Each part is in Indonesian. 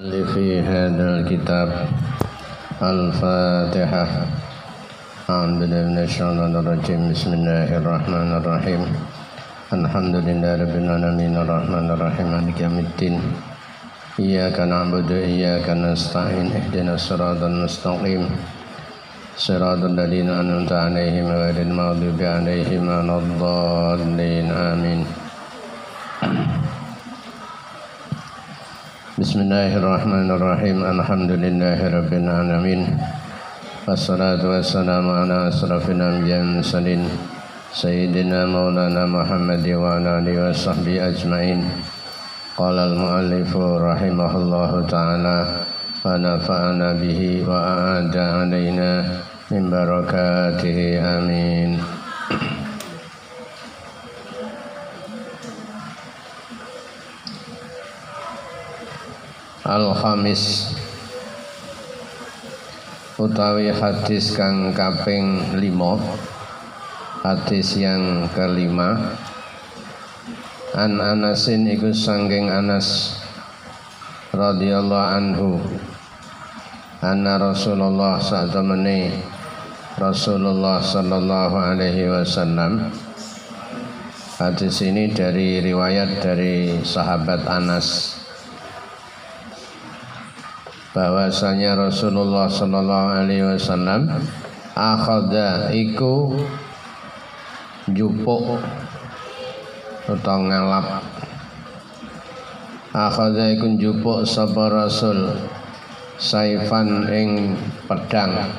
في هذا الكتاب الفاتحة. أعوذ بالله من الشيطان الرجيم. بسم الله الرحمن الرحيم. الحمد لله رب العالمين. الرحمن الرحيم. مالك يوم الدين. إياك نعبد وإياك نستعين. اهدنا الصراط المستقيم. صراط الذين أنعمت عليهم غير المغضوب عليهم ولا الضالين. آمين. بسم الله الرحمن الرحيم الحمد لله رب العالمين والصلاة والسلام على أشرف الأنبياء والمرسلين سيدنا مولانا محمد وعلى آله وصحبه أجمعين قال المؤلف رحمه الله تعالى ونفعنا به وأعاد علينا من بركاته آمين Al-Khamis. Utawi hadis kang kaping lima. Hadis yang kelima. An Anasin iku sangking Anas radhiyallahu anhu. Anna Rasulullah satamani Rasulullah sallallahu alaihi wasallam. Hadis ini dari riwayat dari sahabat Anas bahwasanya Rasulullah sallallahu alaihi wasallam akhadha iku jupuk atau ngalap akhadha iku jupuk sapa Rasul? Saifan ing pedang.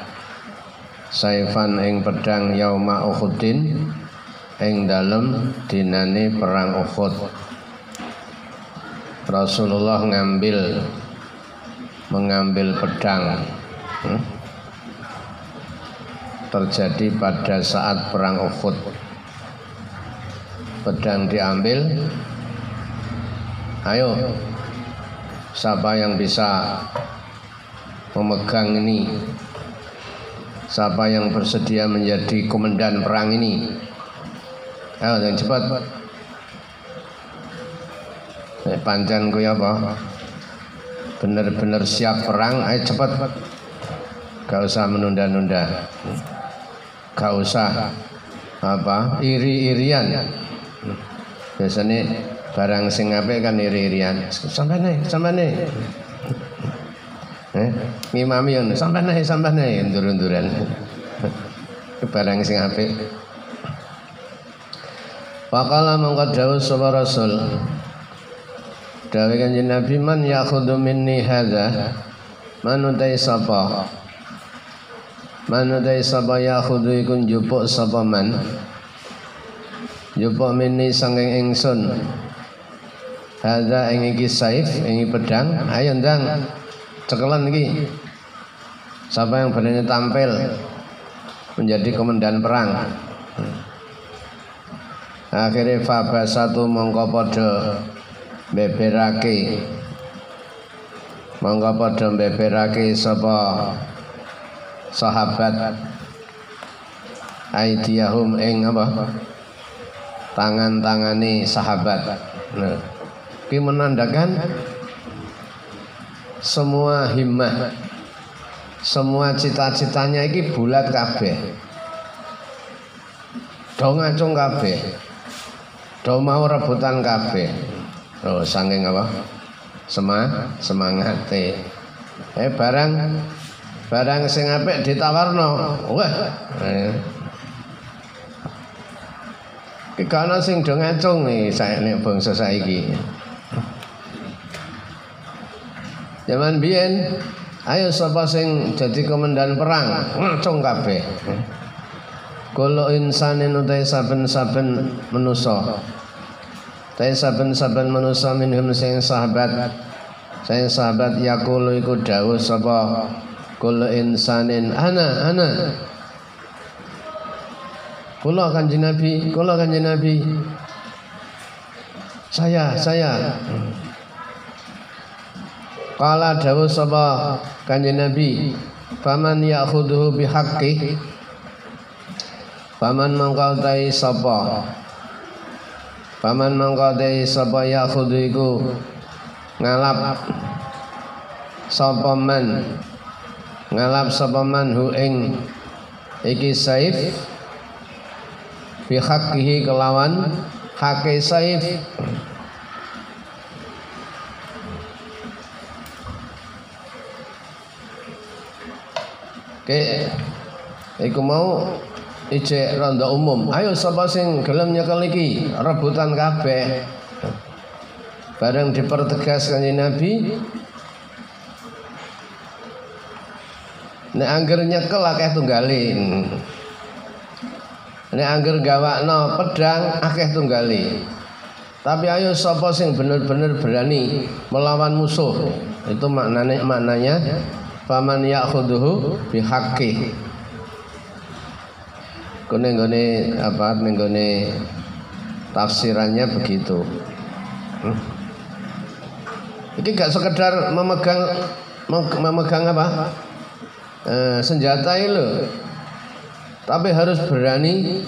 Saifan ing pedang yauma Uhudin ing dalem dinane perang Uhud. Rasulullah ngambil mengambil pedang hmm? terjadi pada saat perang Uhud. Pedang diambil. Ayo siapa yang bisa memegang ini? Siapa yang bersedia menjadi komandan perang ini? Ayo yang cepat. Panjang gue apa benar-benar siap perang ayo cepat. Gak usah menunda-nunda. Gak usah apa iri-irian. Biasanya barang sing apik kan iri-irian. Sampai nih sampai nih eh ngimami yang sampai nih sampai nih turun-turun barang sing apik. Wakala mengkot jauh Rasul Dawe kanjeng Nabi man yakhudhu minni hadza man utai sapa? Man utai sapa yakhudhu iku njupuk sapa man? Njupuk minni sanging ingsun. Hadza ing iki saif ing pedang. Ayo ndang. Cekelan iki. Siapa yang berani tampil menjadi komandan perang? Akhirnya faba satu mongko beberake. Monggo padha beberake sapa sahabat aidiyahum ing apa? Tangan-tangane sahabat. Nah menandakan semua himmah semua cita-citanya ini bulat kabeh. Do ngacung kabeh. Do mau rebutan kabeh Oh, saking apa? Sema, semangat eh barang barang sing apik ditawarno. Wah. Eh. Ki kana sing do ngacung saya nek bangsa saiki. Zaman biyen ayo sapa sing jadi komandan perang, ngacung kabeh. Kulo insanin utai saben-saben menusa tapi saben-saben manusia minhum sing sahabat sing sahabat yaqulu iku dawuh sapa? Kullu insanin. Ana ana. Kula kanjeng Nabi, kula kanjeng Nabi. Saya, saya. Kala dawuh sapa kanjeng Nabi, "Faman ya'khudhu bihaqqi" Faman mangkau tai sapa Paman mangko te sapa yakhudhu iku ngalap sapa man? Ngalap sapa man hu ing? Iki saif? Fi haqqihi kelawan hake saif. Oke, iku mau ijek ronda umum. Ayo sapa sing gelem nyekel iki rebutan kabeh. Bareng dipertegas kanjeng Nabi. Nek angger nyekel akeh tunggalin. Nek angger gawakno pedang akeh tunggali. Tapi ayo sapa sing bener-bener berani melawan musuh. Itu maknanya maknanya faman ya'khudhuhu bihaqqi kene nggone apa nenggone tafsirannya begitu? Hmm? ini gak sekedar memegang memegang apa? E, senjata itu tapi harus berani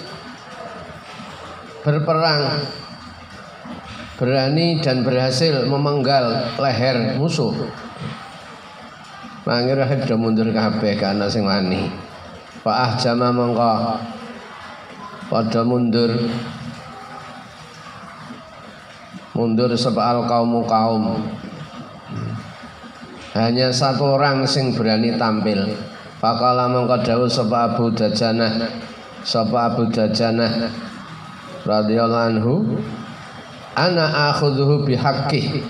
berperang berani dan berhasil memenggal leher musuh. Mangir rahib do mundur kabeh kana sing wani. Fa jama mongko padha mundur. Mundur sebab kaum kaum. Hanya satu orang sing berani tampil. Fakala mongko dawuh sapa Abu Dajanah. Sapa Abu Dajanah? Radhiyallahu anhu. Ana akhudhuhu bihaqqi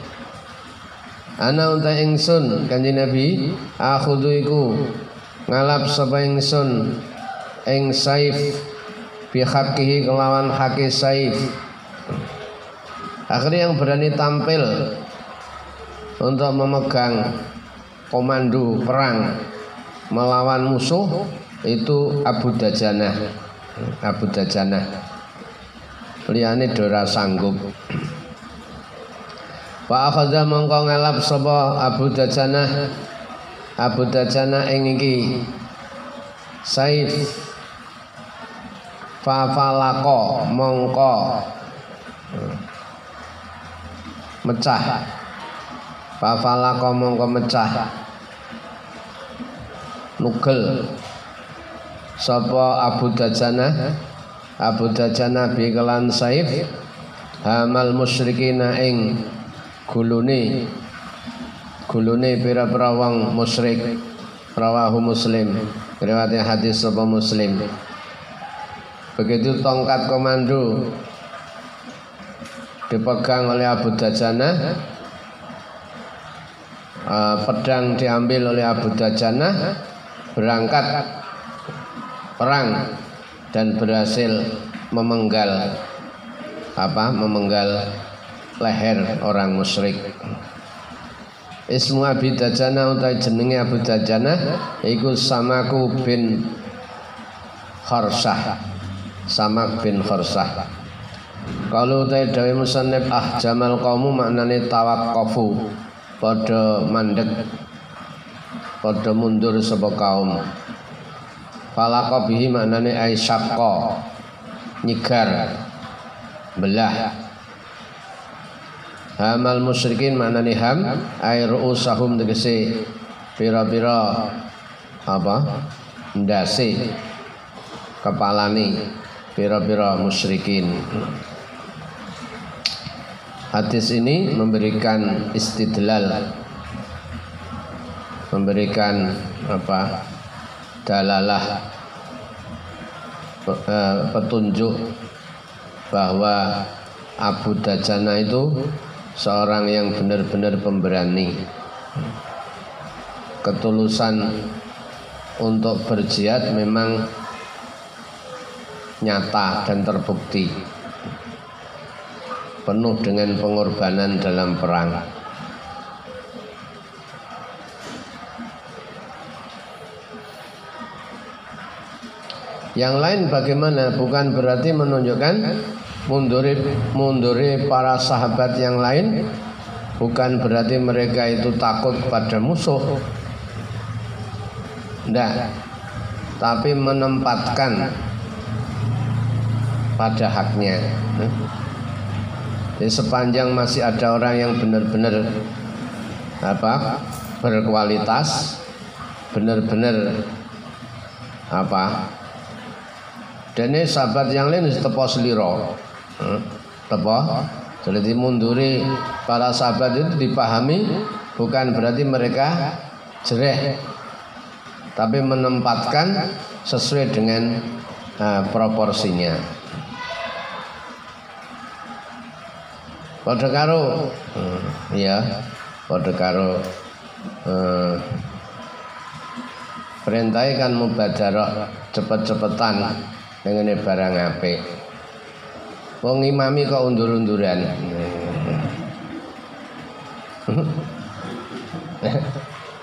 Ana unta ingsun kanjeng Nabi. Akhudhu iku ngalap sapa ingsun. Ing saif bi haqqihi kelawan haki saif. Akhirnya yang berani tampil untuk memegang komando perang melawan musuh itu Abu Dajanah. Abu Dajanah. Liyane dora sanggup. Wa akhadha mongko ngelap sapa Abu Dajanah Abu Dajanah ing iki Saif Fafalako mongko. Mecah. Fafalako mongko mecah. Nugel. Sapa Abu Dajanah Abu Dajanah bi kelan Saif. Hamal musyrikina ing gulune. Gulune pira-pira wong musyrik. Rawahu muslim. Riwayat hadis sapa muslim begitu tongkat komando dipegang oleh Abu Dajana uh, pedang diambil oleh Abu Dajana berangkat perang dan berhasil memenggal apa memenggal leher orang musyrik. Ismu Abi Dajana utai jenenge Abu Dajana iku Samaku bin Kharsah Samak bin Kharsah Kalau utai dawe musannib ah jamal kaumu maknane tawakofu Pada mandek Pada mundur sebuah kaum. Falako bihi maknane aisyakko Nyigar Belah Hamal musyrikin mana nih ham air usahum tegese pira-pira apa? Ndase kepalane pira-pira musyrikin. Hadis ini memberikan istidlal. Memberikan apa? Dalalah. Eh, petunjuk bahwa Abu Dajana itu seorang yang benar-benar pemberani. Ketulusan untuk berjihad memang nyata dan terbukti. Penuh dengan pengorbanan dalam perang. Yang lain bagaimana? Bukan berarti menunjukkan munduri munduri para sahabat yang lain. Bukan berarti mereka itu takut pada musuh. Tidak tapi menempatkan pada haknya. Jadi sepanjang masih ada orang yang benar-benar apa berkualitas benar-benar apa dan ini sahabat yang lain tepo seliro. Hmm, tepo. Jadi munduri para sahabat itu dipahami bukan berarti mereka jereh tapi menempatkan sesuai dengan uh, proporsinya pada karo. Ya pada karo uh, perintahnya kan mubadarah cepet-cepetan dengan barang apik. Wong imami kok undur-unduran.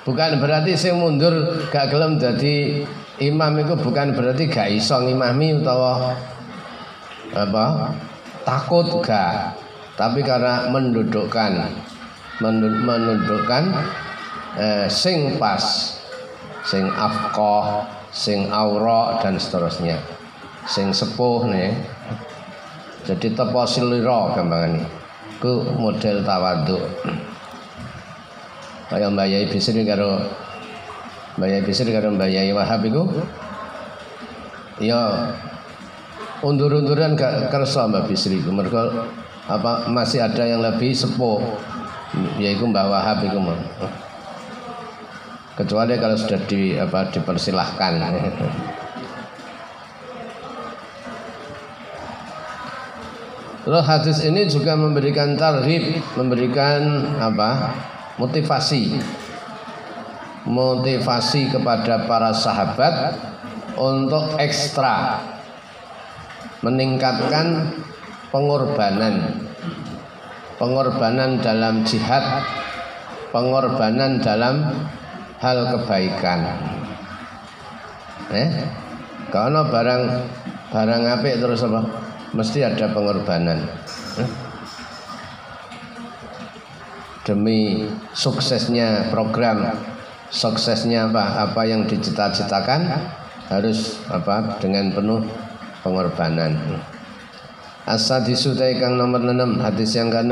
Bukan berarti saya mundur gak gelem jadi imam itu bukan berarti gak iso ngimami utawa apa? Takut gak tapi karena mendudukkan menundukkan eh, sing pas sing afqah, sing aura dan seterusnya. Sing sepuh nih. Jadi tepo silira gampangan ini. Ku model tawaduk. Kaya Mbak Yai Bisri karo Mbak Yai Bisri karo Mbak Yai Wahab iku ya undur-unduran gak kersa Mbak Bisri mergo apa masih ada yang lebih sepuh yaitu Mbak Wahab iku kecuali kalau sudah di apa dipersilahkan Lalu hadis ini juga memberikan tarhib, memberikan apa? motivasi. Motivasi kepada para sahabat untuk ekstra meningkatkan pengorbanan. Pengorbanan dalam jihad, pengorbanan dalam hal kebaikan. Eh? Karena barang barang apik terus apa? Mesti ada pengorbanan. Eh? Demi suksesnya program, suksesnya apa? Apa yang dicita-citakan harus apa? Dengan penuh pengorbanan. As-sadisu kang nomor 6 hadis yang ke-6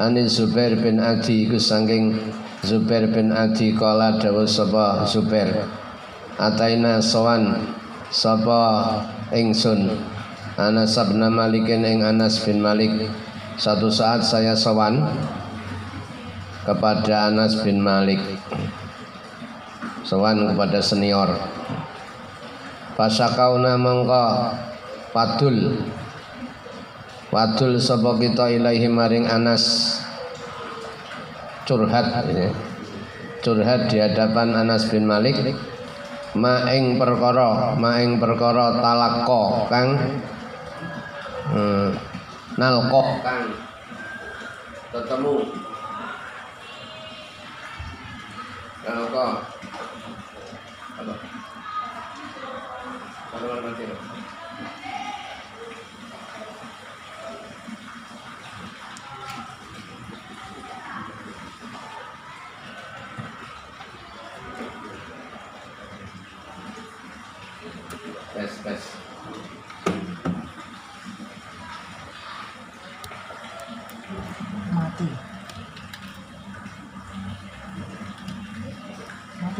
Anil Zubair bin Adi iku saking Zubair bin Adi kala dawuh sapa Zubair? Ataina sawan sapa ingsun? Anas bin Malik ing Anas bin Malik. Satu saat saya sawan kepada Anas bin Malik. Sawan kepada senior. Pasakauna mengko padul Wadul sapa kita ilaihi maring Anas. Curhat ya. curhat di hadapan Anas bin Malik. Maing perkara maing perkara talakko kang. Hmm, nalkoh kang. Ketemu. Nalkoh apa? Apa mati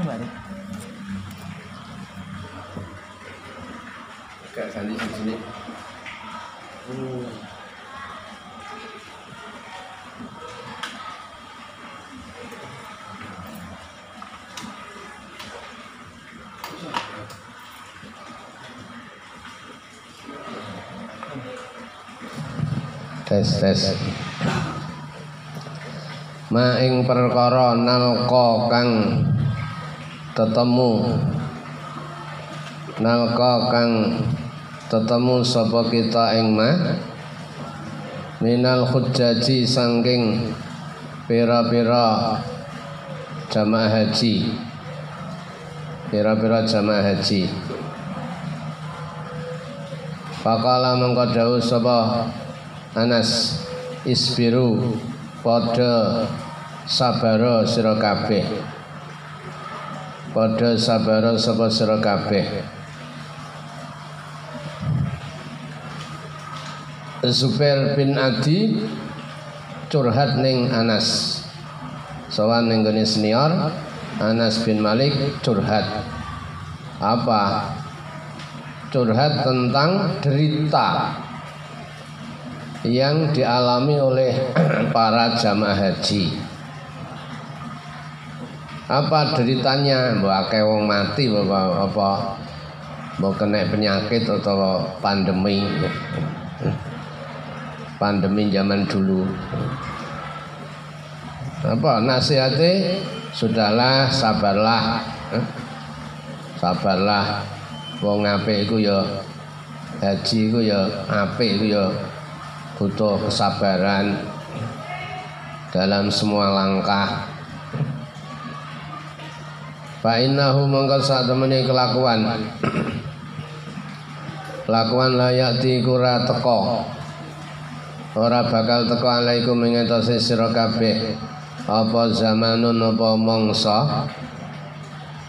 mati mbak Gak sandi di sini. Hmm. tes tes maing perkara nalka kang tetemu nalka kang tetemu sapa kita ing ma minal hujjaji sangking pira-pira jamaah haji. Pira-pira jamaah haji. Pakala mengko sapa Anas isbiru padha sabara sira kabeh padha sabara sapa sira kabeh. Zubair bin Adi curhat ning Anas. Sowan ning senior Anas bin Malik curhat. Apa? Curhat tentang derita yang dialami oleh para jamaah haji apa deritanya? Mbak wong mati bapak apa mau kena penyakit atau pandemi. Pandemi zaman dulu. Apa? Nasihatnya sudahlah sabarlah. Sabarlah. Wong apik iku ya haji iku ya apik iku ya butuh kesabaran dalam semua langkah Fa innahu mongko sak kelakuan. Kelakuan layati kura teko. Ora bakal teko alaikum ing atase sira. Apa zamanun apa mangsa?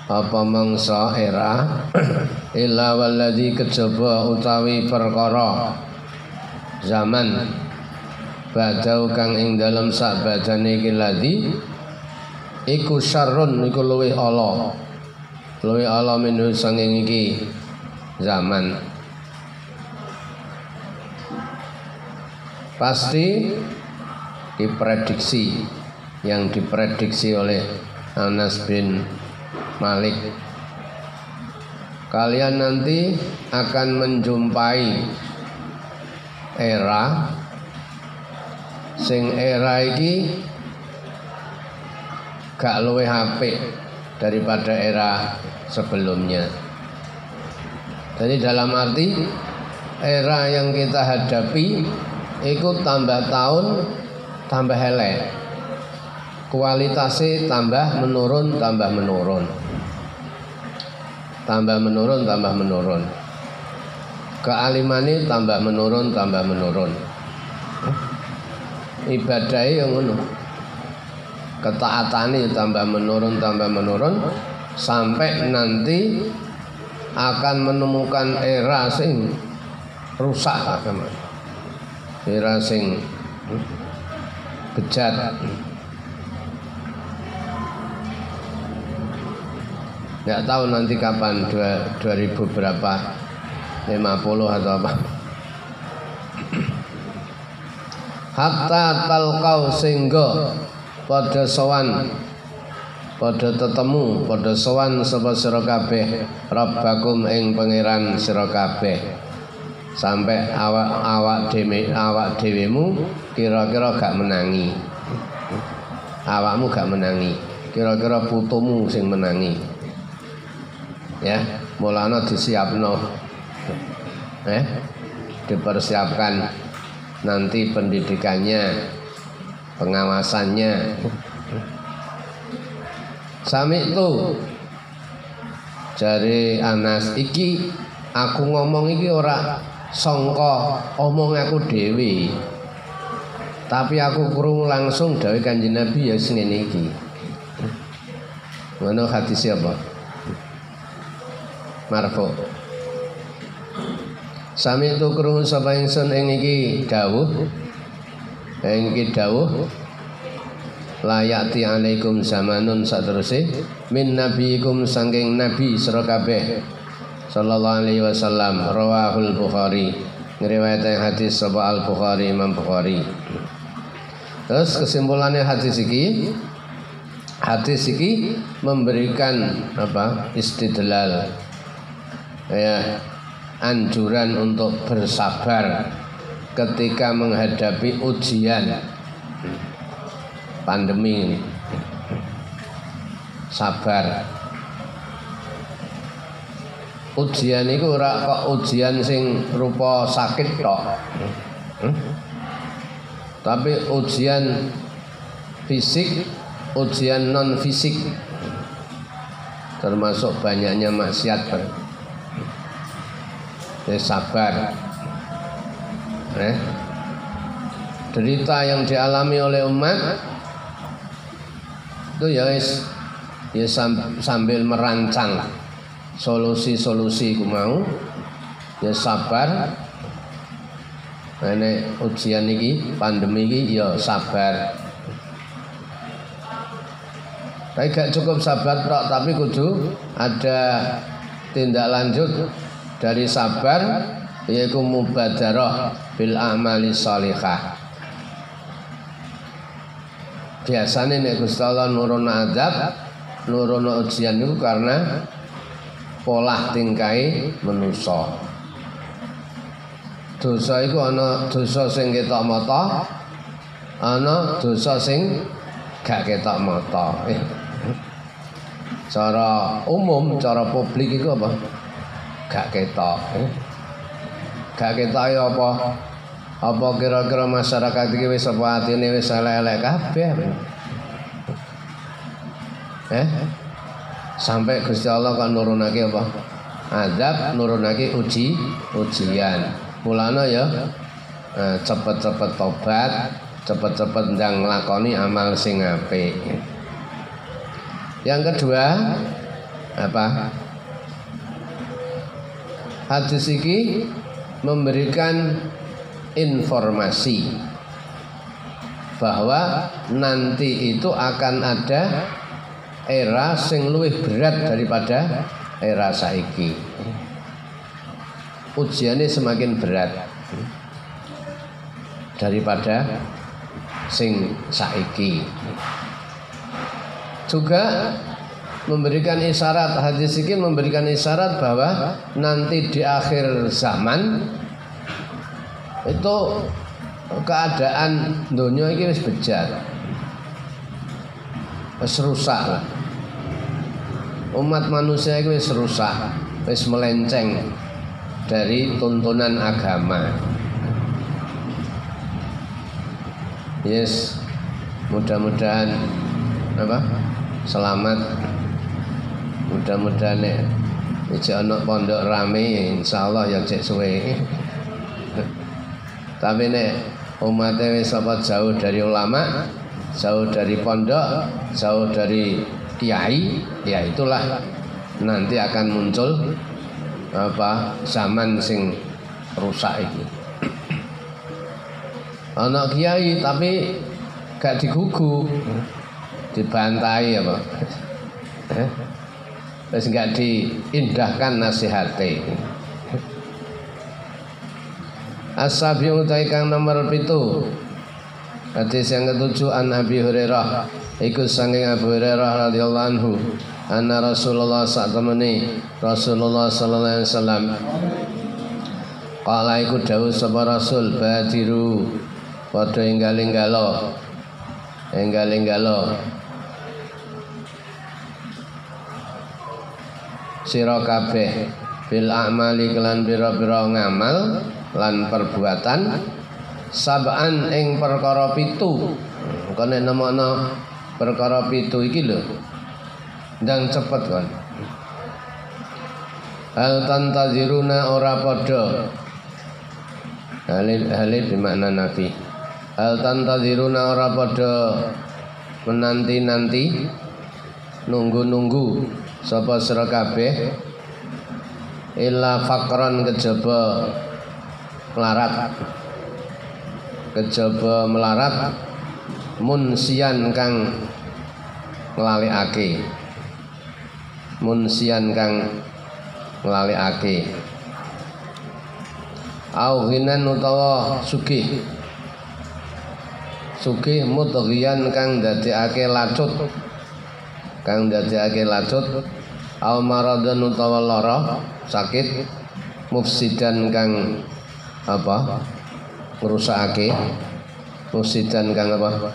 Apa mangsa era? Illa walladzi kejaba utawi perkara zaman badau kang ing dalem sak badane iki iku syarrun iku luwih ala. Luwih ala minhu sanging iki zaman. Pasti diprediksi yang diprediksi oleh Anas bin Malik. Kalian nanti akan menjumpai era sing era iki gak luwe HP daripada era sebelumnya. Jadi dalam arti era yang kita hadapi ikut tambah tahun tambah elek. Kualitasnya tambah menurun tambah menurun. Tambah menurun tambah menurun. Kealimannya tambah menurun tambah menurun. Ibadahnya yang menurun ketaatan itu tambah menurun tambah menurun sampai nanti akan menemukan era sing rusak agama era sing bejat. Nggak tahu nanti kapan dua, 2000 berapa 50 atau apa. Hatta talqau singgo pada sowan. Pada tetemu pada sowan sapa sira kabeh. Rabbakum ing pangeran sira kabeh. Sampai awak-awak dhewe awak kira-kira gak menangi. Awakmu gak menangi. Kira-kira putumu sing menangi. Ya mulana disiapno. Eh dipersiapkan nanti pendidikannya pengawasannya. Sami itu dari Anas. Iki aku ngomong iki ora songko omong aku dewi. Tapi aku kurung langsung dari kanjeng Nabi ya sing iki. Mana hati siapa marfo Sami itu kurung sapa ingsun ing iki dawuh Engki dawuh layati alaikum zamanun sateruse min nabiikum sangking nabi sira kabeh. Sallallahu alaihi wasallam rawahul bukhari. Ngriwayatake hadis sapa al bukhari imam bukhari. Terus kesimpulannya hadis iki hadis iki memberikan apa? Istidlal. Ya anjuran untuk bersabar ketika menghadapi ujian. Pandemi sabar. Ujian itu ora kok ujian sing rupa sakit tok. Hmm? tapi ujian fisik ujian non fisik termasuk banyaknya maksiat ya sabar eh, derita yang dialami oleh umat itu ya ya sambil merancang solusi-solusi ku mau ya sabar. Ini ujian ini pandemi ini ya sabar. Tapi gak cukup sabar tok, tapi kudu ada tindak lanjut dari sabar yaitu mubadarah bil amali salihah. Biasanya nek Gusti Allah nurun adab, nurun ujian itu karena pola tingkai menusa. Dosa iku ana dosa sing ketok mata, ana dosa sing gak ketok mata. Eh, cara umum cara publik itu apa gak ketok eh? Gak ketok ya apa? Apa kira-kira masyarakat iki wis apa atine wis elek-elek? Kabeh. Eh? Sampai Gusti Allah kan nurunake apa? Azab nurunake uji ujian. Mulana ya eh, cepet-cepet tobat cepet-cepet ndang nglakoni amal sing apik. Yang kedua apa? Hadis ini memberikan informasi bahwa nanti itu akan ada era sing luwih berat daripada era saiki. Ujiannya semakin berat daripada sing saiki juga memberikan isyarat. Hadis ini memberikan isyarat bahwa nanti di akhir zaman itu keadaan dunia ini wis bejat. Wis rusak umat manusia ini wis rusak wis melenceng dari tuntunan agama. Yes mudah-mudahan apa? Selamat mudah-mudahan nek Ijek ana pondok rame insyaallah ya cek suwe. Tapi nek umatnya wis jauh dari ulama, jauh dari pondok, jauh dari kiai, ya itulah nanti akan muncul apa zaman sing rusak itu. Anak kiai tapi gak digugu dibantai apa? Terus nggak diindahkan utai kang nomor pitu. Hadis yang ketujuh an Abi Hurairah. Ikut sanging Abu Hurairah radhiyallahu anhu. Anna Rasulullah saat temani Rasulullah sallallahu alaihi wasallam. Kala iku dawuh sapa Rasul badiru. Padha enggal-enggalo. Enggal-enggalo sira kabeh bil amali kelan pira-pira ngamal lan perbuatan saban ing perkara pitu. Kene nemokno perkara pitu iki lho. Ndang cepet kan Hal tantaziruna ora padha. Halil halil bermakna nabi. Hal tantaziruna ora padha. Menanti-nanti nunggu-nunggu sapa sira kabeh? Illa faqran kejaba melarat. Kejaba melarat munsian kang nglalekake. Munsian kang nglalekake. Au ghinan utawa sugih. Sugih mudghiyan kang dadekake lacut kang dadekake lacut au maradun utawa lara sakit mufsidan kang apa? Ngrusakake mufsidan kang apa?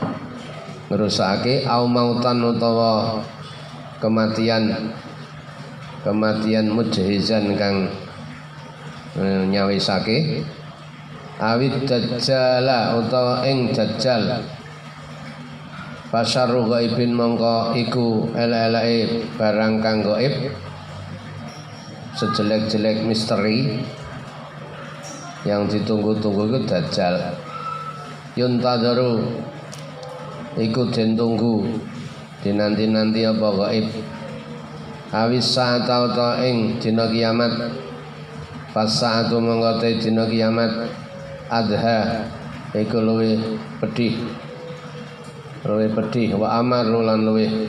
Ngrusakake au mautan utawa kematian. Kematian mujhizan kang eh, nyawisake. Awit dajjala utawa ing dajjal Fasyarru ghaibin mongko iku ele-eleke barang kang gaib sejelek-jelek misteri yang ditunggu-tunggu itu dajjal. Yuntadaru iku den tunggu dinanti-nanti apa gaib. Awis saat ta ing dina kiamat pas saatu mongko dina kiamat adha iku luwih pedih luwih pedih. Wa amar lan luwih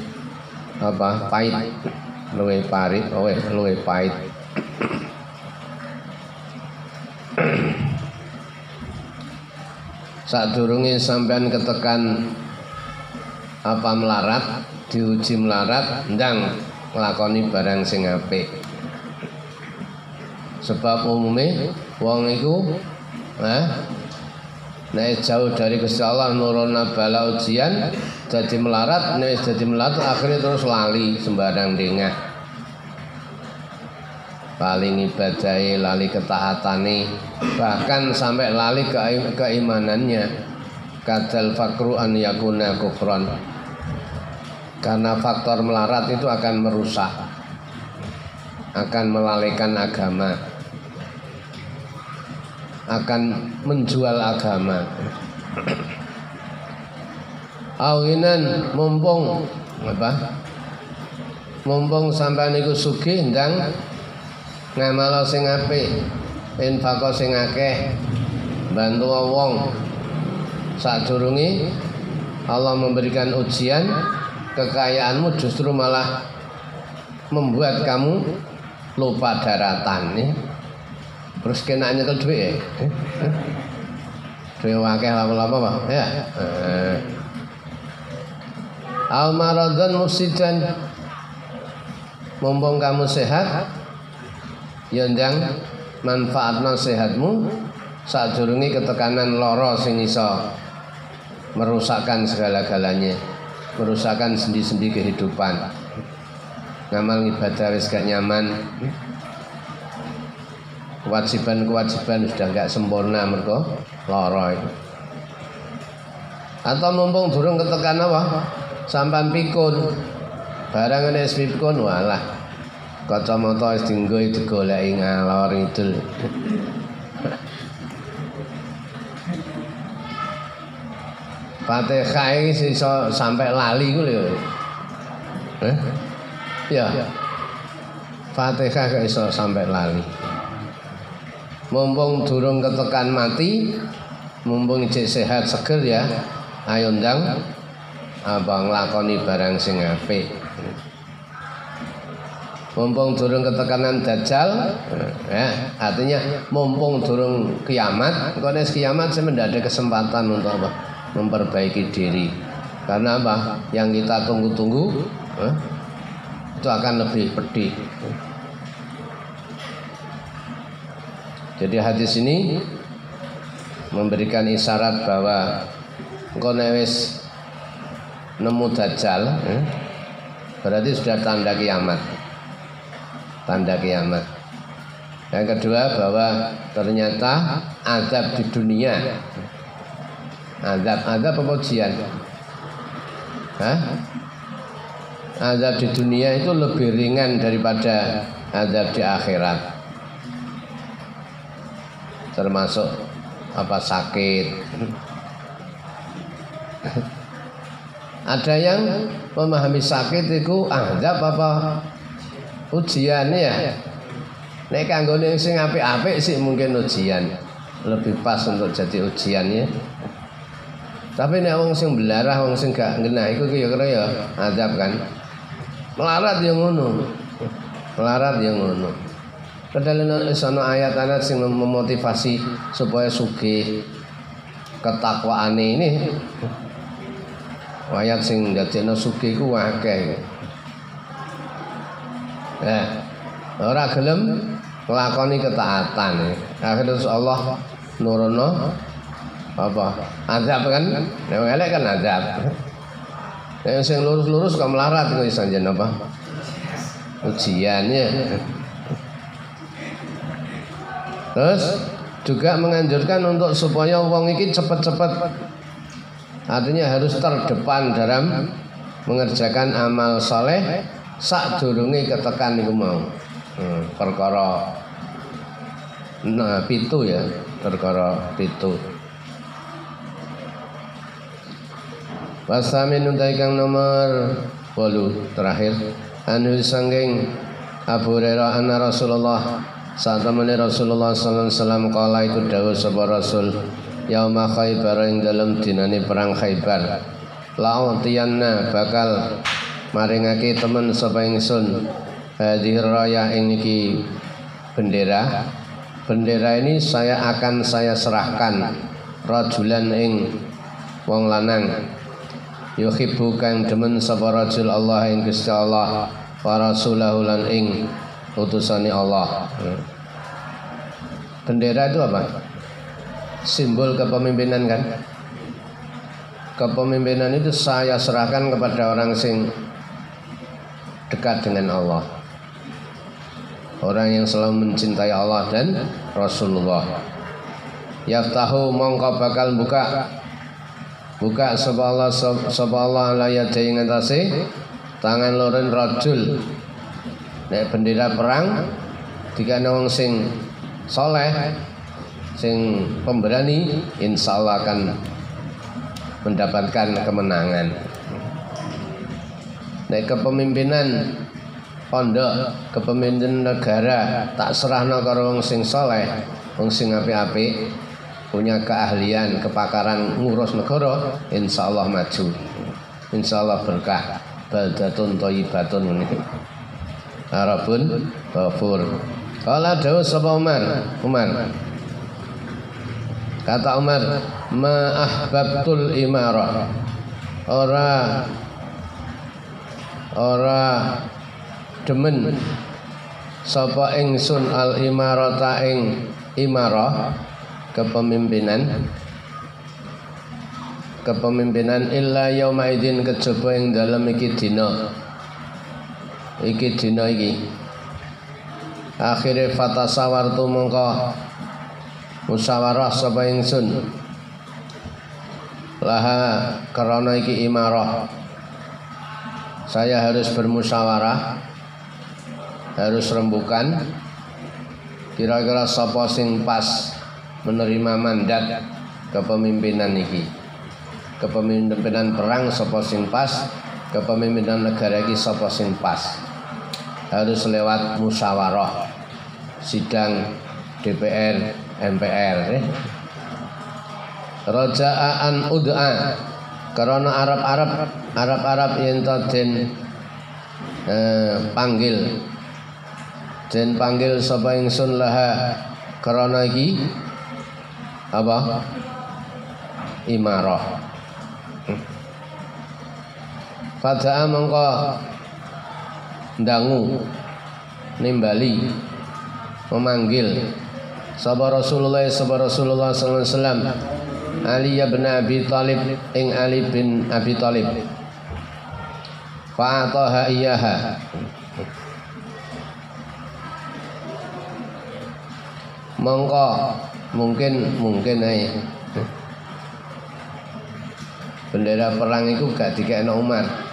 apa pahit. Luwe parit luwe luwe pahit. Saat durungi sampean ketekan apa melarat diuji melarat ndang nglakoni barang sing apik. Sebab umumnya wong iku eh Nek jauh dari Gusti Allah nuruna bala ujian jadi melarat, nek jadi melarat akhirnya terus lali sembarang dengah. Paling ibadai, lali ketaatane, bahkan sampai lali ke keimanannya. Kadal fakru an yakuna kufron. Karena faktor melarat itu akan merusak, akan melalaikan agama akan menjual agama. Awinan mumpung apa? Mumpung sampai niku sugih ndang ngamalo sing apik, infako sing akeh, bantu wong. Sadurunge Allah memberikan ujian, kekayaanmu justru malah membuat kamu lupa daratan ya. Terus kena nyekel duit ya. Duit wakil lama-lama Pak. Ya. Eh. Al musidan mumpung kamu sehat ya ndang manfaatno sehatmu sadurunge ketekanan loro sing iso merusakkan segala-galanya merusakkan sendi-sendi kehidupan ngamal ibadah wis gak nyaman kewajiban-kewajiban sudah nggak sempurna mereka lara. Atau mumpung durung ketekan apa? Sampan pikun. Barang ini pikun walah. Kacamata wis dienggo digoleki ngalor itu. Fatihah iki iso sampai lali ku. Eh? Ya. Fatihah kok iso sampai lali mumpung durung ketekan mati mumpung cek sehat seger ya. Ayo ndang. Apa nglakoni barang sing apik. Mumpung durung ketekanan dajjal ya artinya mumpung durung kiamat kalau kiamat saya mendadak kesempatan untuk apa? Memperbaiki diri. Karena apa? Yang kita tunggu-tunggu eh, itu akan lebih pedih Jadi hadis ini memberikan isyarat bahwa engkau nemu dajjal eh, berarti sudah tanda kiamat. Tanda kiamat. Yang kedua bahwa ternyata azab di dunia azab azab apa ujian? Hah? Azab di dunia itu lebih ringan daripada azab di akhirat termasuk apa sakit. Ada yang memahami sakit itu azab apa ujian ya. Nek kanggone sing apik-apik sih mungkin ujian. Lebih pas untuk jadi ujian ya. Tapi nek wong sing belarah wong sing gak ngena iku kira-kira ya azab kan. Melarat yang ngono. Melarat yang ngono Padahal sono ayat-ayat sing memotivasi supaya suki ketakwaan ini ayat sing dadekno suki ku. Eh, ora gelem nglakoni ketaatan. Akhirnya Allah nurono apa? Azab kan? Nek elek kan azab. Nek sing lurus-lurus kok melarat kuwi sanjen apa? Ujiannya. Terus juga menganjurkan untuk supaya uang ini cepat-cepat artinya harus terdepan dalam mengerjakan amal soleh sak durungi ketekan itu mau. Hmm, perkara nah pitu ya perkara pitu. Wasamin untai kang nomor walu terakhir. Anu sanggeng Abu Hurairah anna Rasulullah saat temani Rasulullah sallallahu alaihi wasallam kala itu dawuh sapa Rasul yauma Khaibar ing dalam dinani perang Khaibar la'utiyanna bakal maringake temen sapa ingsun hadhir raya ing iki bendera. Bendera ini saya akan saya serahkan rajulan ing wong lanang. Yuhibbu kang demen sapa rajul Allah ing Gusti Allah wa rasulahu lan ing utusane Allah. Bendera itu apa? Simbol kepemimpinan kan? Kepemimpinan itu saya serahkan kepada orang sing dekat dengan Allah. Orang yang selalu mencintai Allah dan Rasulullah. Yaftahu mongko bakal buka. Buka sapa Allah sapa Allah la tangan loren rajul nek bendera perang jika wong sing soleh sing pemberani insya Allah akan mendapatkan kemenangan. Nek kepemimpinan pondok kepemimpinan negara tak serahno karo wong sing soleh wong sing apik-apik punya keahlian kepakaran ngurus negara insya Allah maju. Insya Allah berkah. Baldatun thayyibatun. ini Arabun Ghafur. Kala Daud sapa Umar? Umar. Kata Umar Ma ahbabtul imarah Ora. Ora demen sapa ingsun al imarata ing imarah kepemimpinan. Kepemimpinan illa yauma idzin kejaba ing dalem iki dina iki dina iki. Akhire fatasawartu mengko musyawarah sapa ingsun? Laha karena iki imarah. Saya harus bermusyawarah harus rembukan. Kira-kira sapa sing pas menerima mandat kepemimpinan iki? Kepemimpinan perang sapa sing pas kepemimpinan negara iki sapa sing pas harus lewat musyawarah sidang DPR MPR eh. Raja'an ud'a karena Arab-Arab Arab-Arab yang den eh, panggil Den panggil sapa ingsun laha karena iki apa? Imarah. Fada'a mengko ndangu. Nimbali. Memanggil. Sapa Rasulullah sapa Rasulullah sallallahu alaihi wasallam. Ali bin Abi Talib ing Ali bin Abi Talib. Fa'ataha iyaha. Mongko. Mungkin mungkin ae. Bendera perang itu gak dikena Umar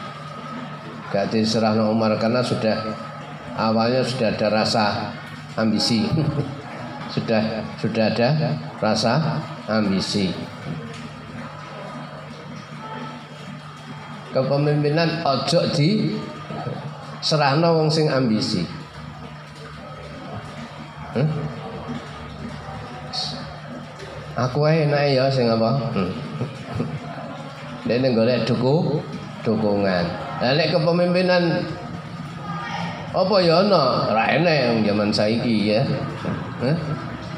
gak diserahno Umar karena sudah awalnya sudah ada rasa ambisi sudah sudah ada rasa ambisi kepemimpinan ojo di serahno wong sing ambisi hmm? Aku ae enak ya sing apa? Hmm. Dene golek duku dukungan. Nek kepemimpinan apa ya ana? Ora enek zaman saiki ya. Hah?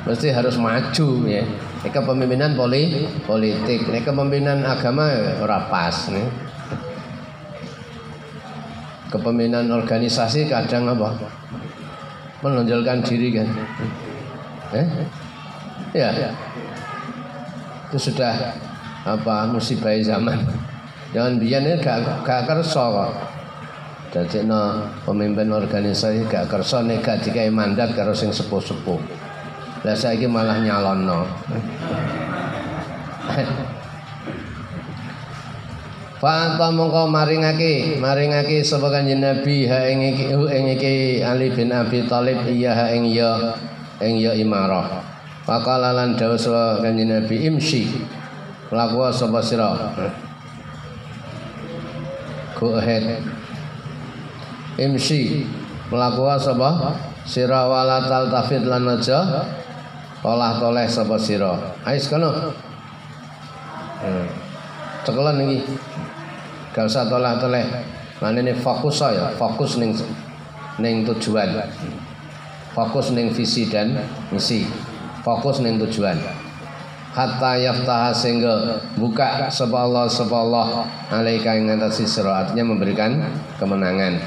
Mesti harus maju ya. Nek kepemimpinan poli, politik, nek kepemimpinan agama ya ora pas nih. Kepemimpinan organisasi kadang apa? Menonjolkan diri kan. Eh? Ya itu sudah apa musibah zaman jangan biar ini gak gak kerso kok no pemimpin organisasi gak kerso nih gak dikai mandat karo sing sepuh sepuh lah saya malah nyalon no Fa'ata mongko maringake maringake sapa kanjeng Nabi ha ing iki ing Ali bin Abi Thalib iya ha ing ya ing ya imarah Faqala lan dawuh sapa Nabi imsi. Laku sapa sira? Go ahead. Imsi. Melaku sapa? Sira wala tafid lan aja olah toleh sapa sira. Ais kono. Hmm. Cekelan iki. Gak usah toleh-toleh. ini fokus ya, fokus ning ning tujuan. Fokus ning visi dan misi. Fokus ning tujuan. Hatta yaftaha sehingga buka sapa Allah sapa Allah alaika ing atase sira artinya memberikan kemenangan.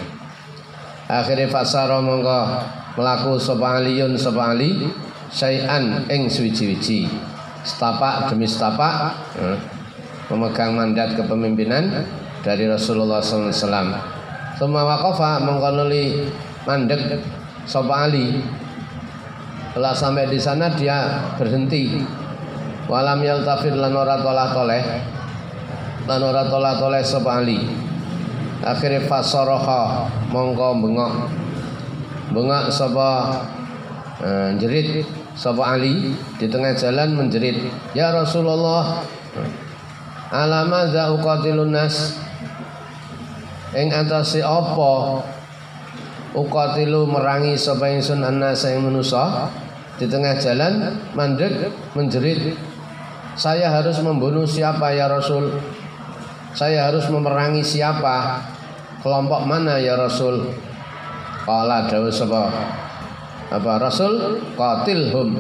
Akhirnya fasara mongko melaku sapa aliyun sapa ali sayan ing suwiji-wiji. Setapak demi setapak eh, memegang mandat kepemimpinan dari Rasulullah SAW. Semua wakofa mengkonuli mandek Sopa Ali. Setelah sampai di sana dia berhenti. Walam yaltafid lan ora tolah toleh. Lan ora tolah toleh Sopa Ali. Akhirnya fasoroha mongko bengok. Bengok Sopa eh, jerit Sopa Ali di tengah jalan menjerit. Ya Rasulullah alama za uqatilun nas ing apa uqatilu merangi sapa ingsun annas ing manusa di tengah jalan mandek menjerit saya harus membunuh siapa ya Rasul? Saya harus memerangi siapa? Kelompok mana ya Rasul? Kala dawuh sapa? Apa Rasul? Qatilhum.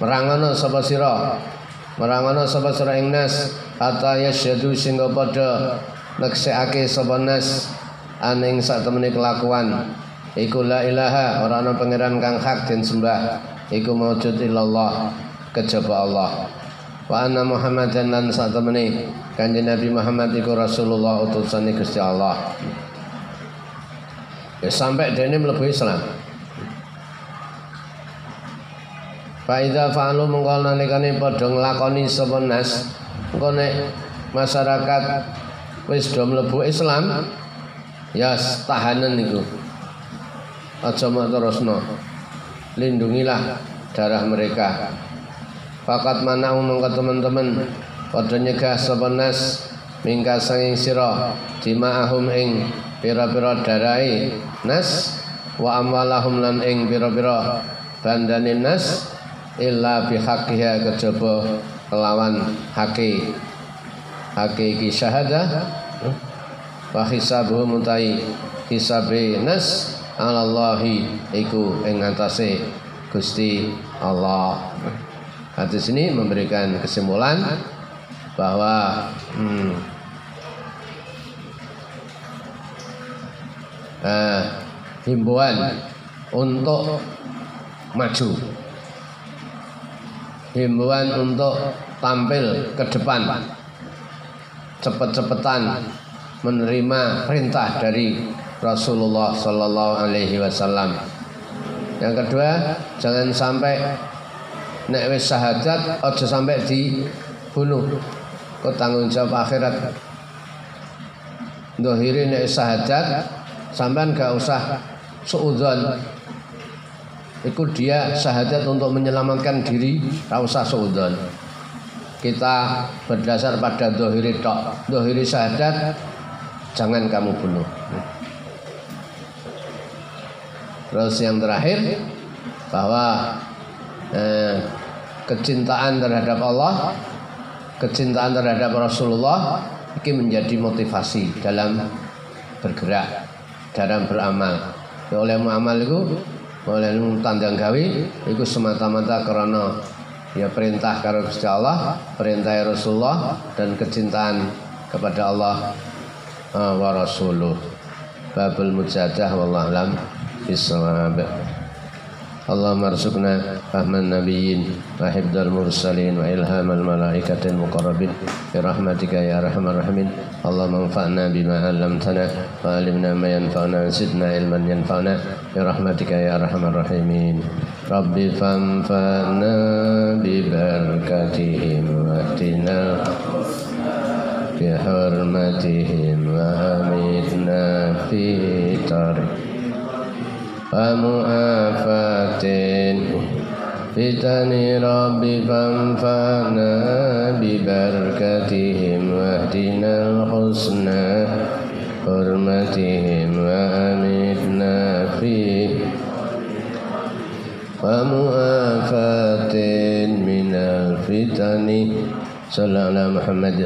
Merangono sapa sira? Merangono sapa sira ing nas? Hatta yasyadu sehingga pada neksekake sapa nas aning sak temene kelakuan. Iku la ilaha ora ana pangeran kang hak den sembah. Iku maujud illallah kejaba Allah wa anna muhammadan lan temene kanjeng Nabi Muhammad iku Rasulullah utusane Gusti Allah. Ya sampai dene mlebu Islam. Faida fa'alu mengkol nalikane padha nglakoni sapa nas masyarakat wis do mlebu Islam ya tahanan niku aja mak terusno lindungilah darah mereka Fakat mana mengko teman-teman padha nyegah sapa mingka sanging sira dima'ahum ing pira-pira darai. Nas wa amwalahum lan ing pira-pira bandane nas illa bihaqqiha kejaba kelawan haki haki ki syahadah wa hisabuhu mutai. Hisabe nas alallahi iku ing atase Gusti Allah. Hadis ini memberikan kesimpulan bahwa hmm, eh, himbauan untuk maju himbauan untuk tampil ke depan cepet-cepetan menerima perintah dari Rasulullah Sallallahu Alaihi Wasallam. Yang kedua, jangan sampai nek wis syahadat aja sampai dibunuh. Kau tanggung jawab akhirat. Dohiri nek syahadat sampean gak usah suudzon Ikut dia syahadat untuk menyelamatkan diri Rausa suudon Kita berdasar pada dohiri tok Dohiri syahadat Jangan kamu bunuh Terus yang terakhir Bahwa eh, Kecintaan terhadap Allah Kecintaan terhadap Rasulullah Ini menjadi motivasi dalam bergerak Dalam beramal ya, Oleh amal itu oleh tandang gawe itu semata-mata karena ya perintah karo Gusti Allah, perintah Rasulullah dan kecintaan kepada Allah uh, wa rasuluh. Babul mujadah wallahu alam bisawab. اللهم ارزقنا فهم النبيين وحفظ المرسلين وإلهام الملائكة المقربين برحمتك يا أرحم الراحمين. اللهم انفعنا بما علمتنا وعلمنا ما ينفعنا وزدنا علما ينفعنا برحمتك يا أرحم الراحمين. ربي فانفعنا ببركتهم واهدنا بحرمتهم وأمتنا في طريق ومؤافاة فتن رب فانفعنا ببركتهم واهدنا الحسنى حرمتهم وأمتنا فيه ومؤافاة من الفتن. صلى على محمد.